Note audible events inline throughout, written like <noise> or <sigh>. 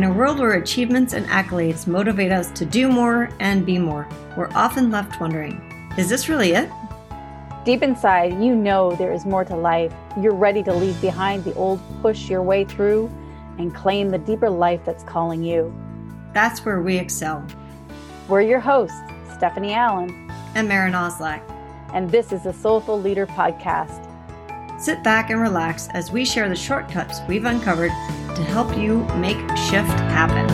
In a world where achievements and accolades motivate us to do more and be more, we're often left wondering is this really it? Deep inside, you know there is more to life. You're ready to leave behind the old, push your way through, and claim the deeper life that's calling you. That's where we excel. We're your hosts, Stephanie Allen and Maren Oslak. And this is the Soulful Leader Podcast. Sit back and relax as we share the shortcuts we've uncovered to help you make shift happen.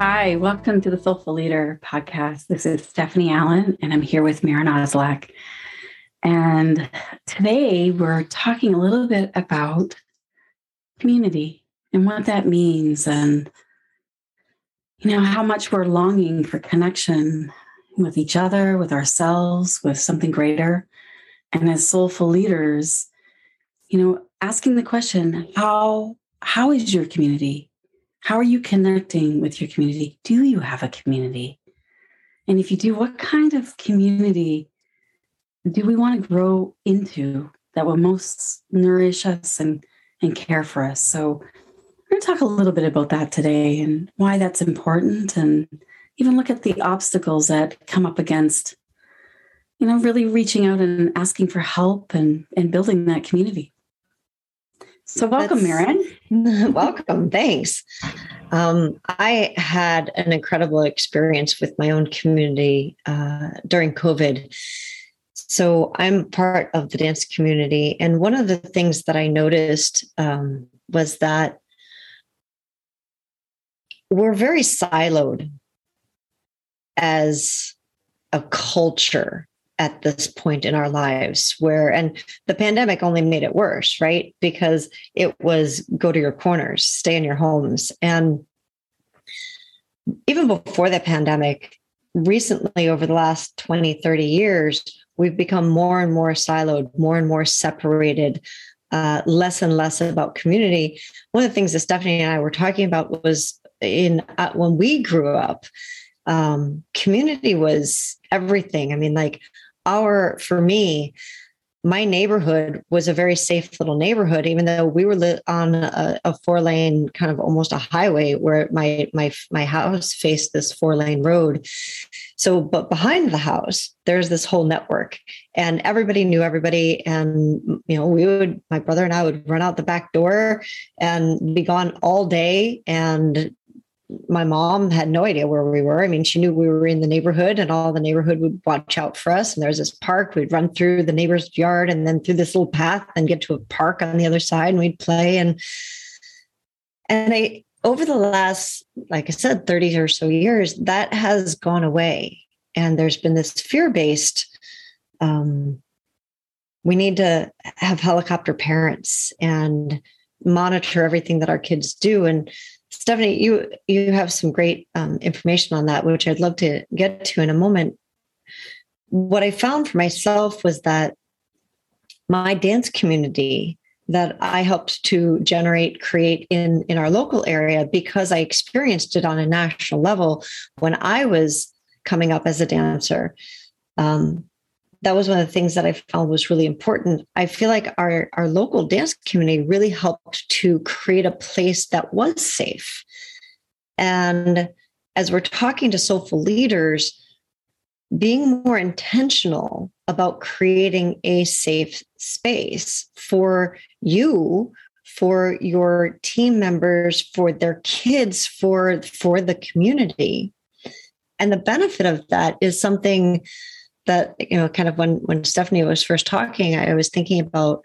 Hi, welcome to the Soulful Leader podcast. This is Stephanie Allen, and I'm here with Maren Oslak. And today we're talking a little bit about community and what that means, and you know, how much we're longing for connection with each other, with ourselves, with something greater. And as soulful leaders, you know, asking the question, how how is your community? How are you connecting with your community? Do you have a community? And if you do, what kind of community do we want to grow into that will most nourish us and, and care for us? So, going to talk a little bit about that today and why that's important and even look at the obstacles that come up against, you know, really reaching out and asking for help and, and building that community. So, welcome, Maren. <laughs> welcome. Thanks. Um, I had an incredible experience with my own community uh, during COVID. So, I'm part of the dance community. And one of the things that I noticed um, was that we're very siloed as a culture at this point in our lives where and the pandemic only made it worse right? Because it was go to your corners stay in your homes. And even before the pandemic recently over the last 20 30 years we've become more and more siloed more and more separated uh, less and less about community. One of the things that stephanie and i were talking about was in uh, when we grew up um, community was everything. I mean, like our, for me, my neighborhood was a very safe little neighborhood, even though we were lit on a, a, four lane kind of almost a highway where my my my house faced this four lane road. So, but behind the house, there's this whole network, and everybody knew everybody. And you know, we would my brother and I would run out the back door and be gone all day, and my mom had no idea where we were. I mean, she knew we were in the neighborhood and all the neighborhood would watch out for us. And there's this park. We'd run through the neighbor's yard and then through this little path and get to a park on the other side and we'd play. And and I over the last, like I said, 30 or so years, that has gone away. And there's been this fear-based um, we need to have helicopter parents and monitor everything that our kids do. And Stephanie, you you have some great um, information on that, which I'd love to get to in a moment. What I found for myself was that my dance community that I helped to generate, create in in our local area because I experienced it on a national level when I was coming up as a dancer. Um, that was one of the things that I found was really important. I feel like our, our local dance community really helped to create a place that was safe. And as we're talking to soulful leaders, being more intentional about creating a safe space for you for your team members for their kids for for the community and the benefit of that is something that you know kind of when when stephanie was first talking i was thinking about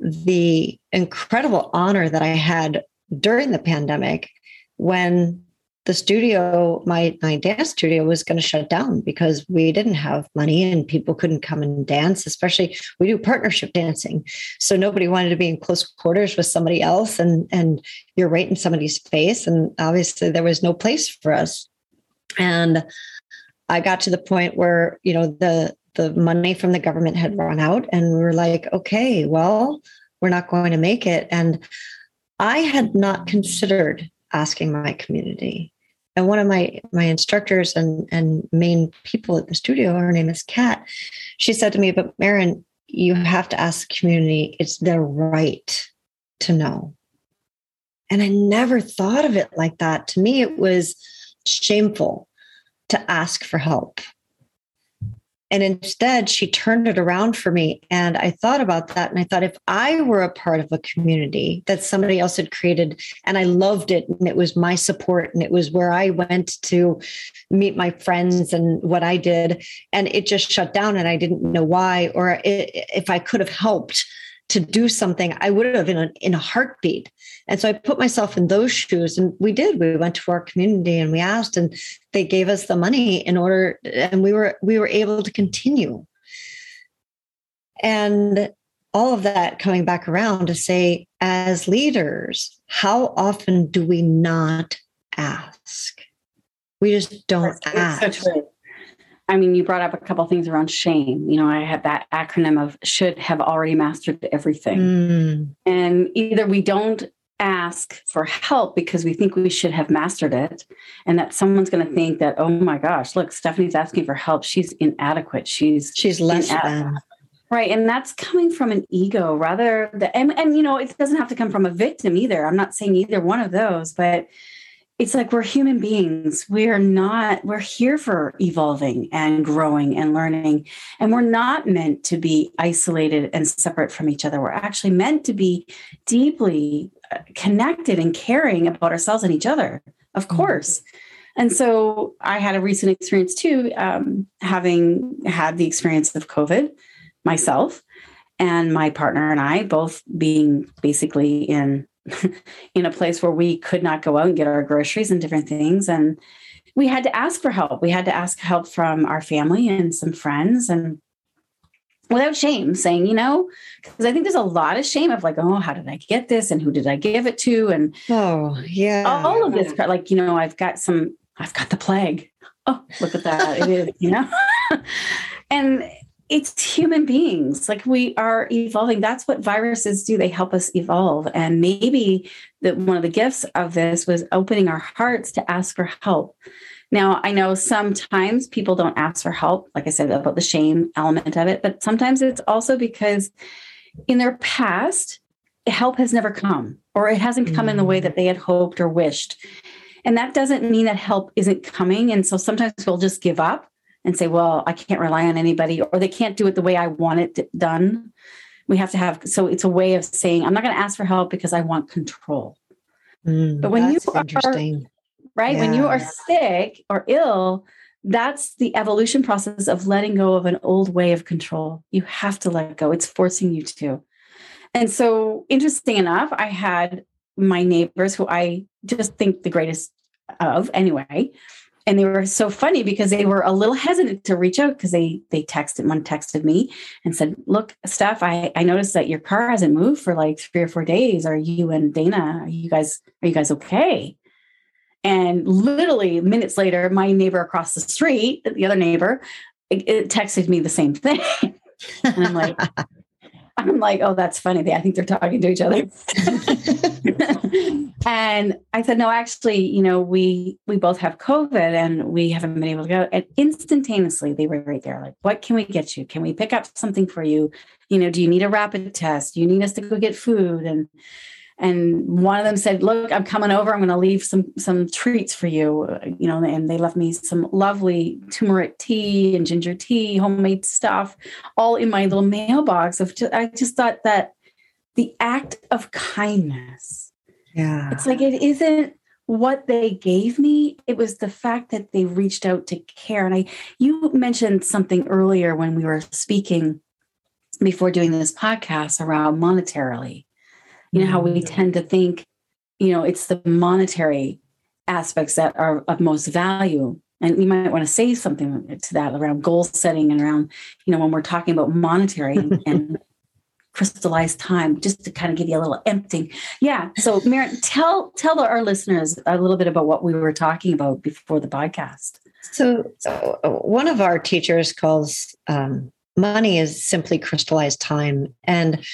the incredible honor that i had during the pandemic when the studio my my dance studio was going to shut down because we didn't have money and people couldn't come and dance especially we do partnership dancing. So nobody wanted to be in close quarters with somebody else and and you're right in somebody's face and obviously there was no place for us. And I got to the point where, you know, the the money from the government had run out and we were like, okay, well, we're not going to make it. And I had not considered asking my community. And one of my my instructors and and main people at the studio, her name is Kat, she said to me, but Maren, you have to ask the community, it's their right to know. And I never thought of it like that. To me, it was shameful to ask for help. And instead, she turned it around for me. And I thought about that. And I thought if I were a part of a community that somebody else had created and I loved it and it was my support and it was where I went to meet my friends and what I did, and it just shut down and I didn't know why, or if I could have helped to do something, I would have in a, in a heartbeat. And so I put myself in those shoes and we did. We went to our community and we asked and they gave us the money in order and we were we were able to continue. And all of that coming back around to say as leaders, how often do we not ask? We just don't That's ask. So I mean, you brought up a couple things around shame. You know, I had that acronym of should have already mastered everything. Mm. And either we don't ask for help because we think we should have mastered it and that someone's going to think that oh my gosh look stephanie's asking for help she's inadequate she's she's less than right and that's coming from an ego rather than and, and you know it doesn't have to come from a victim either i'm not saying either one of those but it's like we're human beings. We're not, we're here for evolving and growing and learning. And we're not meant to be isolated and separate from each other. We're actually meant to be deeply uh, connected and caring about ourselves and each other, of mm-hmm. course. And so I had a recent experience too, um, having had the experience of COVID myself and my partner and I both being basically in <laughs> in a place where we could not go out and get our groceries and different things. And we had to ask for help. We had to ask help from our family and some friends and without shame, saying, you know, because I think there's a lot of shame of like, oh, how did I get this? And who did I give it to? And oh, yeah. All of this, like, you know, I've got some, I've got the plague. Oh, look at that. it is, you know? <laughs> and it's human beings. Like we are evolving. That's what viruses do. They help us evolve. And maybe that one of the gifts of this was opening our hearts to ask for help. Now i know sometimes people don't ask for help like i said about the shame element of it but sometimes it's also because in their past help has never come or it hasn't come mm. in the way mm. that they had hoped or wished. And that doesn't mean that help isn't coming. And so sometimes we'll just give up and say, well, I can't rely on anybody, or they can't do it the way I want it done. We have to have, so it's a way of saying, I'm not going to ask for help because I want control. Mm, but when you are, interesting. right, yeah. when you are sick or ill, that's the evolution process of letting go of an old way of control. You have to let go, it's forcing you to. And so, interesting enough, I had my neighbors who I just think the greatest of anyway and they were so funny because they were a little hesitant to reach out because they they texted one texted me and said look steph I, I noticed that your car hasn't moved for like three or four days. Are you and dana are you guys are you guys okay? And literally minutes later my neighbor across the street the other neighbor it, it texted me the same thing. <laughs> And i'm like <laughs> I'm like, oh, that's funny. I think they're talking to each other. <laughs> <laughs> and I said, no, actually, you know, we we both have COVID and we haven't been able to go. And instantaneously, they were right there. Like, what can we get you? Can we pick up something for you? You know, do you need a rapid test? Do you need us to go get food? And and one of them said look i'm coming over. I'm going to leave some some treats for you. You know and they left me some lovely turmeric tea and ginger tea homemade stuff all in my little mailbox of just, i just thought that the act of kindness yeah. it's like it isn't what they gave me. It was the fact that they reached out to care. And i you mentioned something earlier when we were speaking before doing this podcast around monetarily you know how we mm-hmm. tend to think you know it's the monetary aspects that are of most value. And you might want to say something to that around goal setting and around you know when we're talking about monetary <laughs> and, crystallized time just to kind of give you a little emptying. Yeah so Maren, tell tell our listeners a little bit about what we were talking about before the podcast. So, so one of our teachers calls um, money is simply crystallized time. And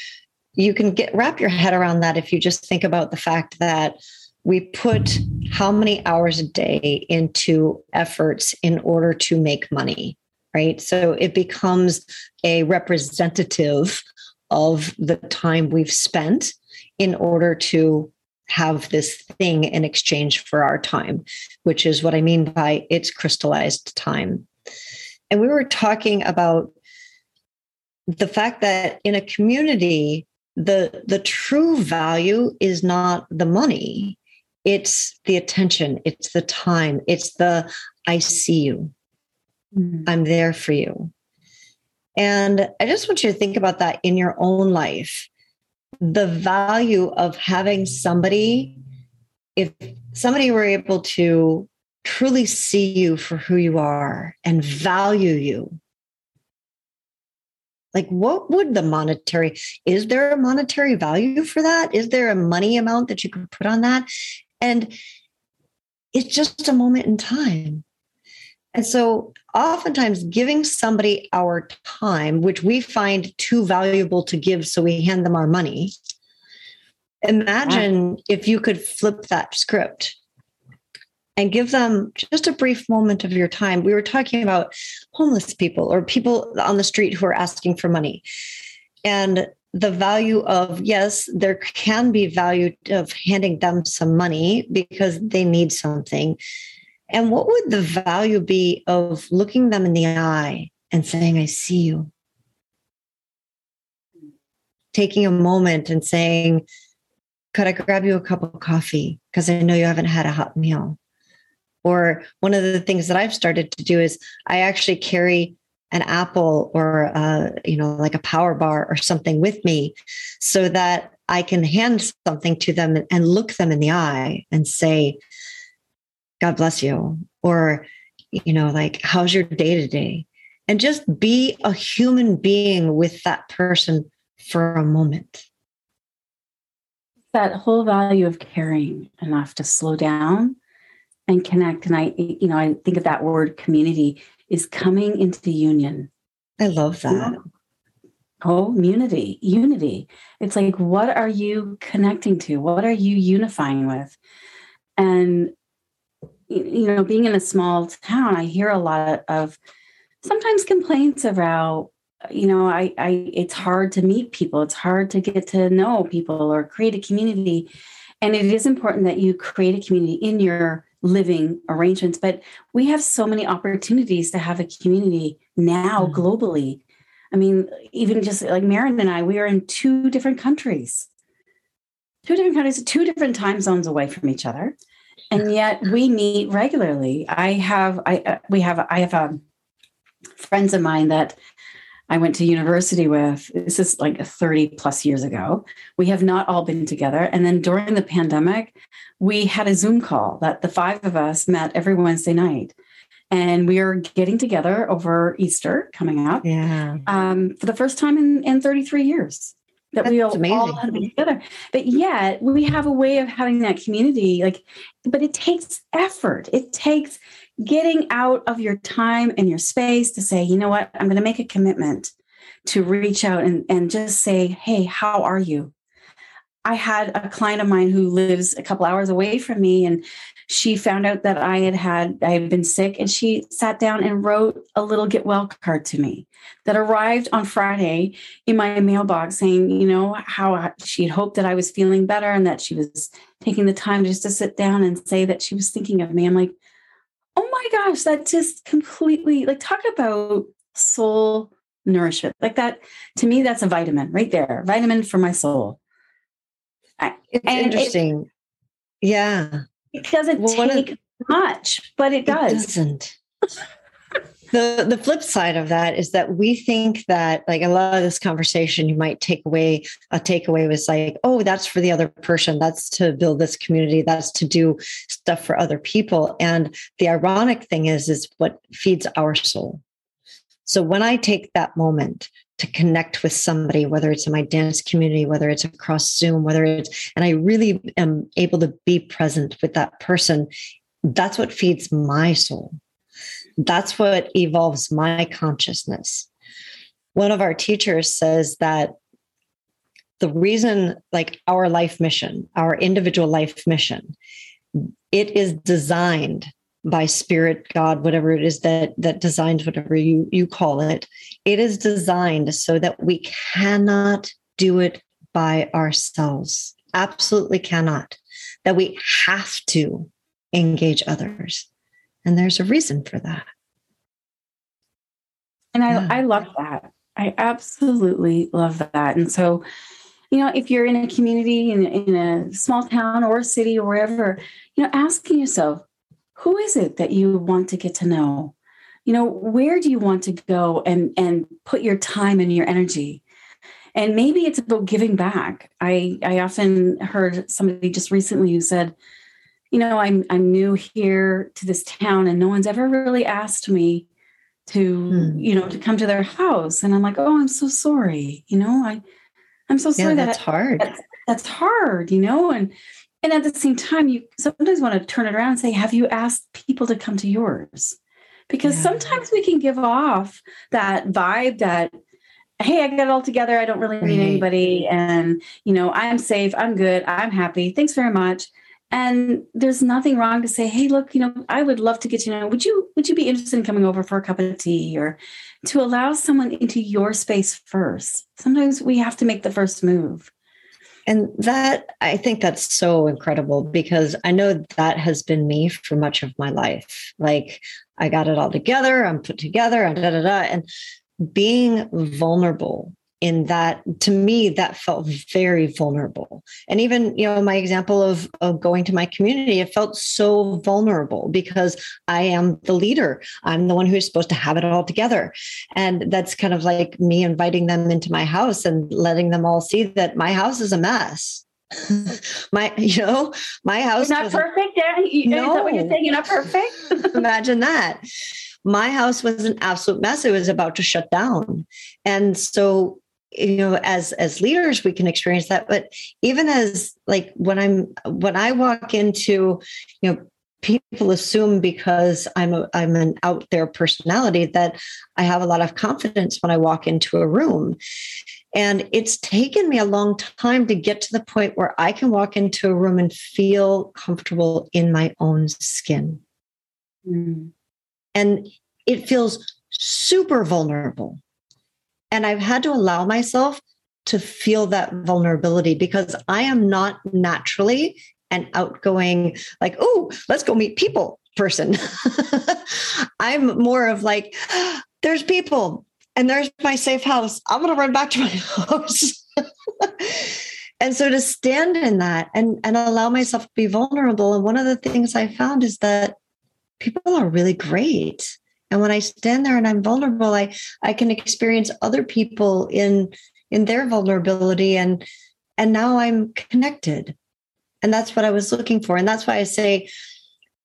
you can get wrap your head around that if you just think about the fact that we put how many hours a day into efforts in order to make money right? So it becomes a representative of the time we've spent in order to have this thing in exchange for our time, which is what I mean by it's crystallized time. And we were talking about the fact that in a community, the, the true value is not the money, it's the attention, it's the time, it's the I see you, mm. I'm there for you. And I just want you to think about that in your own life. The value of having somebody, if somebody were able to truly see you for who you are and value you, like what would the monetary is there a monetary value for that? Is there a money amount that you could put on that? And it's just a moment in time. And so, oftentimes, giving somebody our time, which we find too valuable to give, so we hand them our money. Imagine if you could flip that script and give them just a brief moment of your time. We were talking about homeless people or people on the street who are asking for money. And the value of, yes, there can be value of handing them some money because they need something and what would the value be of looking them in the eye and saying, I see you? Taking a moment and saying, Could I grab you a cup of coffee? Because I know you haven't had a hot meal. Or one of the things that I've started to do is I actually carry an apple or uh, you know like a power bar or something with me so that i can hand something to them and look them in the eye and say God bless you. Or, you know, like, how's your day today? And just be a human being with that person for a moment. That whole value of caring enough to slow down and connect. And I, you know, I think of that word community is coming into union. I love that. Oh, unity, unity. It's like, what are you connecting to? What are you unifying with? And you know, being in a small town, I hear a lot of sometimes complaints about, you know, I, I, it's hard to meet people. It's hard to get to know people or create a community. And it is important that you create a community in your living arrangements. But we have so many opportunities to have a community now mm-hmm. globally. I mean, even just like Maren and I, we are in two different countries, two different countries, two different time zones away from each other and yet we meet regularly i have i uh, we have i have um, friends of mine that i went to university with this is like 30 plus years ago. We have not all been together. And then during the pandemic we had a zoom call that the five of us met every wednesday night. And we are getting together over easter coming up yeah. um, for the first time in, in 33 years that That's we all, all have been together. But yet we have a way of having that community, like, but it takes effort. It takes getting out of your time and your space to say, you know what, I'm going to make a commitment to reach out and, and just say, hey, how are you? I had a client of mine who lives a couple hours away from me, and she found out that I had had I had been sick, and she sat down and wrote a little get well card to me that arrived on Friday in my mailbox, saying, you know, how she had hoped that I was feeling better and that she was taking the time just to sit down and say that she was thinking of me. I'm like, oh my gosh, that just completely like talk about soul nourishment like that to me that's a vitamin right there vitamin for my soul it's and interesting. It, yeah. It doesn't well, take of, much, but it does. It doesn't. The the flip side of that is that we think that like a lot of this conversation you might take away a takeaway was like oh that's for the other person that's to build this community that's to do stuff for other people and the ironic thing is is what feeds our soul so when i take that moment to connect with somebody, whether it's in my dance community, whether it's across Zoom, whether it's, and I really am able to be present with that person. That's what feeds my soul. That's what evolves my consciousness. One of our teachers says that the reason, like our life mission, our individual life mission, it is designed by spirit god whatever it is that that designs whatever you you call it. It is designed so that we cannot do it by ourselves. Absolutely cannot. That we have to engage others and there's a reason for that. And i yeah. i love that. I absolutely love that. And so you know if you're in a community in, in a small town or a city or wherever you know asking yourself who is it that you want to get to know? You know where do you want to go and and put your time and your energy? And maybe it's about giving back. I i often heard somebody just recently who said you know i'm i'm new here to this town and no one's ever really asked me to hmm. you know to come to their house. And i'm like oh i'm so sorry. You know i i'm so sorry yeah, that's that hard. that's, that's hard you know? And and at the same time you sometimes want to turn it around and say have you asked people to come to yours? Because yeah. sometimes we can give off that vibe that hey i got it all together. I don't really need anybody. And you know i'm safe. I'm good. I'm happy. Thanks very much and there's nothing wrong to say hey look you know i would love to get to know would you would you be interested in coming over for a cup of tea? Or to allow someone into your space first. Sometimes we have to make the first move. And that i think that's so incredible because i know that has been me for much of my life. Like i got it all together i'm put together and da da da and being vulnerable in that to me that felt very vulnerable. And even you know my example of, of going to my community it felt so vulnerable because i am the leader. I'm the one who's supposed to have it all together. And that's kind of like me inviting them into my house and letting them all see that my house is a mess. <laughs> My you know my house you're not perfect yeah no. is that what you're saying? You're not perfect? <laughs> Imagine that. My house was an absolute mess. It was about to shut down. And so you know as as leaders we can experience that. But even as like when i'm when i walk into you know people assume because i'm a i'm an out there personality that i have a lot of confidence when i walk into a room. And it's taken me a long time to get to the point where i can walk into a room and feel comfortable in my own skin. Mm. and it feels super vulnerable and I've had to allow myself to feel that vulnerability because I am not naturally an outgoing, like, oh, let's go meet people person. <laughs> I'm more of like, ah, there's people and there's my safe house. I'm going to run back to my <laughs> house. <laughs> and so to stand in that and, and allow myself to be vulnerable. And one of the things I found is that people are really great and when i stand there and i'm vulnerable i i can experience other people in in their vulnerability and and now i'm connected. And that's what i was looking for. And that's why i say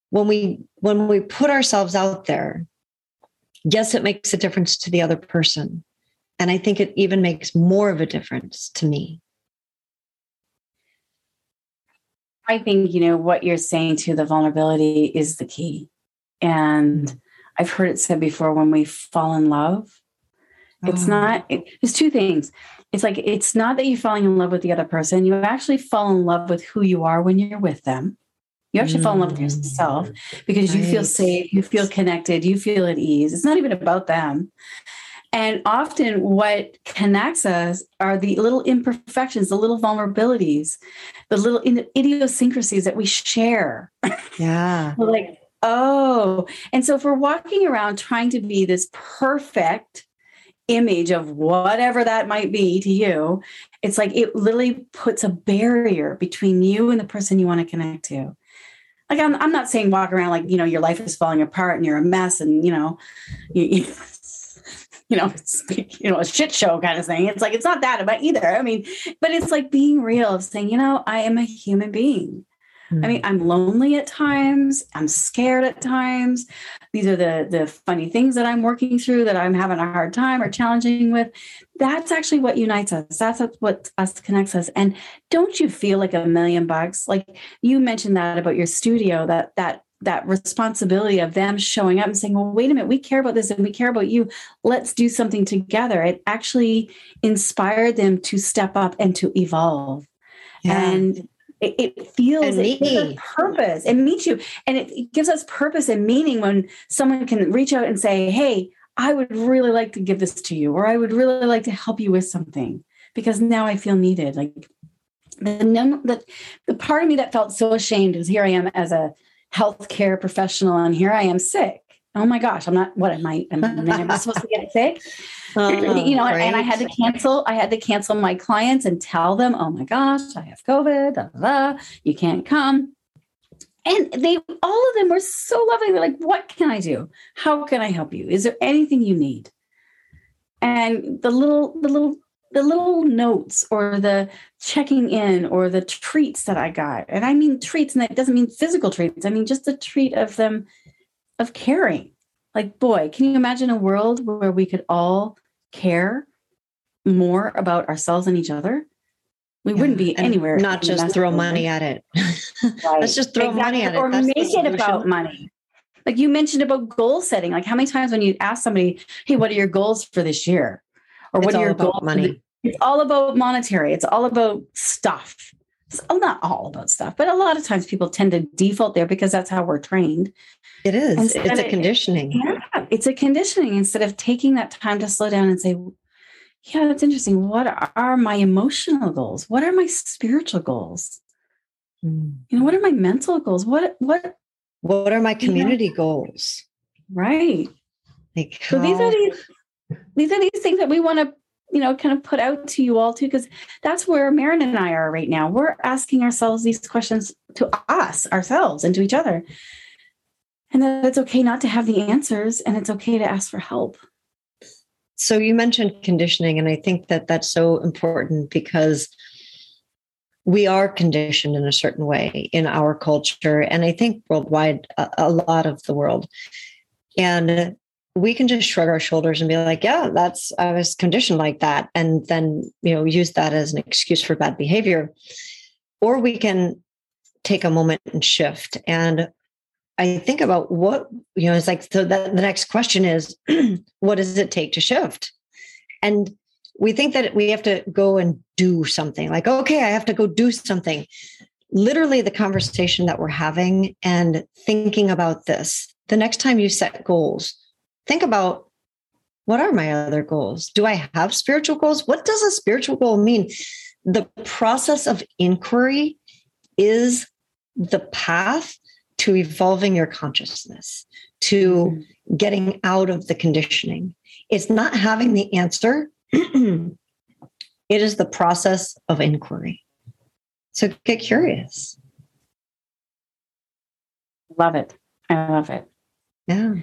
when we when we put ourselves out there yes it makes a difference to the other person. And i think it even makes more of a difference to me. I think you know what you're saying to the vulnerability is the key. And I've heard it said before when we fall in love, oh. it's not, it, there's two things. It's like, it's not that you're falling in love with the other person. You actually fall in love with who you are when you're with them. You actually mm. fall in love with yourself mm. because right. you feel safe, you feel connected, you feel at ease. It's not even about them. And often, what connects us are the little imperfections, the little vulnerabilities, the little idiosyncrasies that we share. Yeah. <laughs> like, Oh, and so if we're walking around trying to be this perfect image of whatever that might be to you, it's like it literally puts a barrier between you and the person you want to connect to. Like I'm, I'm not saying walk around like you know your life is falling apart and you're a mess and you know you, you <laughs> you know, you know, a shit show kind of thing. It's like it's not that about either. I mean, but it's like being real of saying, you know, I am a human being. I mean, mm. I'm lonely at times. I'm scared at times. These are the the funny things that I'm working through that I'm having a hard time or challenging with. That's actually what unites us. That's what us connects us. And don't you feel like a million bucks? Like you mentioned that about your studio, that that that responsibility of them showing up and saying, well, wait a minute, we care about this and we care about you. Let's do something together. It actually inspired them to step up and to evolve. Yeah. And it, it feels it gives purpose. It meets you. And it, it gives us purpose and meaning when someone can reach out and say hey i would really like to give this to you or i would really like to help you with something because now i feel needed. Like the num the, the part of me that felt so ashamed is here i am as a healthcare professional and here i am sick oh my gosh i'm not what am i am i <laughs> supposed to get sick uh, you know, right. and I had to cancel. I had to cancel my clients and tell them, "Oh my gosh, I have COVID. Blah, blah, you can't come." And they, all of them, were so lovely. They're like, "What can I do? How can I help you? Is there anything you need?" And the little, the little, the little notes or the checking in or the treats that I got, and I mean treats, and that doesn't mean physical treats. I mean just the treat of them, of caring. Like, boy, can you imagine a world where we could all care more about ourselves and each other, we yeah, wouldn't be anywhere. Not <laughs> just throw money at it. right. Let's just throw exactly. money at it. Or That's make it about money. Like you mentioned about goal setting. Like how many times when you ask somebody, "Hey, what are your goals for this year?" Or what it's are your goals? Money. It's all about monetary. It's all about stuff. It's not all about stuff, but a lot of times people tend to default there because that's how we're trained. It is. Instead it's a conditioning. Yeah, it's a conditioning instead of taking that time to slow down and say, yeah, that's interesting. What are my emotional goals? What are my spiritual goals? Mm. You know, what are my mental goals? What what what are my community goals? Right. Like how... so these are these these are these things that we want to you know kind of put out to you all too because that's where Maren and I are right now. We're asking ourselves these questions to us ourselves and to each other and that it's okay not to have the answers and it's okay to ask for help. So you mentioned conditioning, and I think that that's so important because we are conditioned in a certain way in our culture, and I think worldwide, a, a lot of the world. And we can just shrug our shoulders and be like, yeah, that's, I was conditioned like that. And then, you know, use that as an excuse for bad behavior. Or we can take a moment and shift. And I think about what, you know, it's like, so that the next question is, <clears throat> what does it take to shift? And we think that we have to go and do something like, okay, I have to go do something. Literally, the conversation that we're having and thinking about this, the next time you set goals, think about what are my other goals? Do I have spiritual goals? What does a spiritual goal mean? The process of inquiry is the path to evolving your consciousness, to mm-hmm. getting out of the conditioning. It's not having the answer, <clears throat> it is the process of inquiry. So get curious. Love it. I love it. Yeah.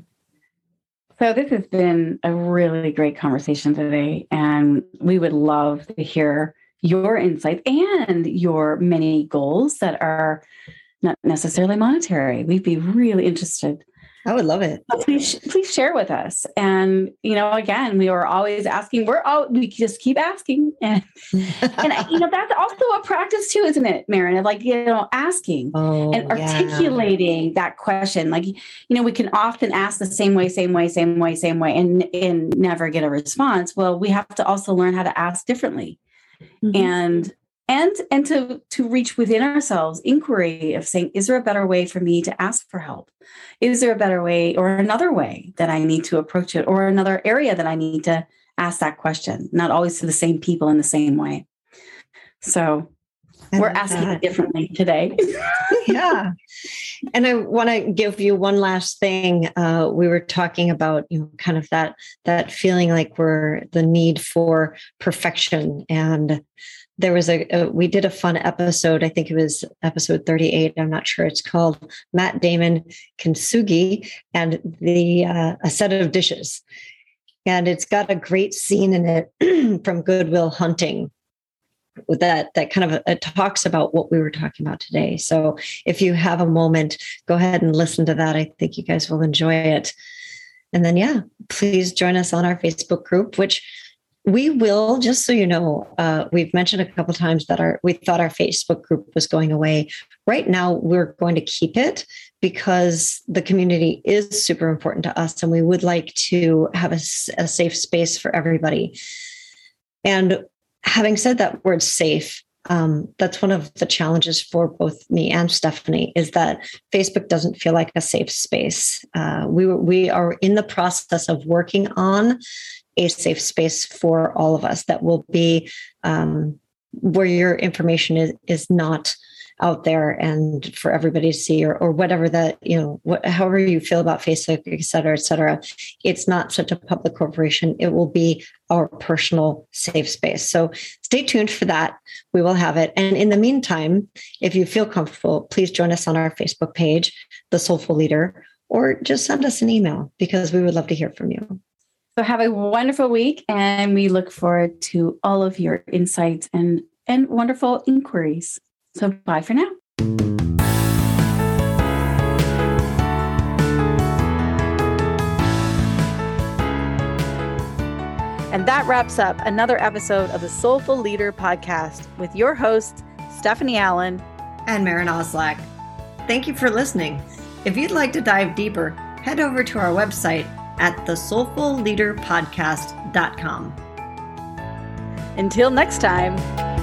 So, this has been a really great conversation today, and we would love to hear your insights and your many goals that are not necessarily monetary. We'd be really interested. I would love it. please, please share with us. And you know, again, we were always asking. We're all we just keep asking, <laughs> and and you know that's also a practice too, isn't it, Maren? Like you know, asking oh, and articulating yeah. that question. Like you know, we can often ask the same way, same way, same way, same way, and and never get a response. Well, we have to also learn how to ask differently. Mm-hmm. And and and to to reach within ourselves inquiry of saying is there a better way for me to ask for help? Is there a better way or another way that i need to approach it or another area that i need to ask that question? Not always to the same people in the same way. So we're asking that. differently today. <laughs> Yeah. And i want to give you one last thing. Uh, we were talking about you know kind of that that feeling like we're the need for perfection and there was a, a, we did a fun episode. I think it was episode 38 i'm not sure it's called matt damon kintsugi and the uh, a set of dishes. And it's got a great scene in it <clears throat> from Good Will Hunting that that kind of it talks about what we were talking about today. So if you have a moment go ahead and listen to that. I think you guys will enjoy it. And then yeah please join us on our facebook group which we will just so you know uh, we've mentioned a couple times that our we thought our facebook group was going away. Right now we're going to keep it because the community is super important to us and we would like to have a, a safe space for everybody. And having said that word safe um, that's one of the challenges for both me and Stephanie is that Facebook doesn't feel like a safe space. Uh, we we are in the process of working on a safe space for all of us that will be um, where your information is is not out there and for everybody to see or, or whatever that you know what, however you feel about facebook et cetera et cetera it's not such a public corporation. It will be our personal safe space. So stay tuned for that. We will have it. And in the meantime if you feel comfortable please join us on our facebook page the soulful leader or just send us an email because we would love to hear from you. So have a wonderful week and we look forward to all of your insights and and wonderful inquiries so bye for now. And that wraps up another episode of the Soulful Leader podcast with your hosts, Stephanie Allen and Maren Oslak. Thank you for listening. If you'd like to dive deeper, head over to our website at thesoulfulleaderpodcast.com. Until next time.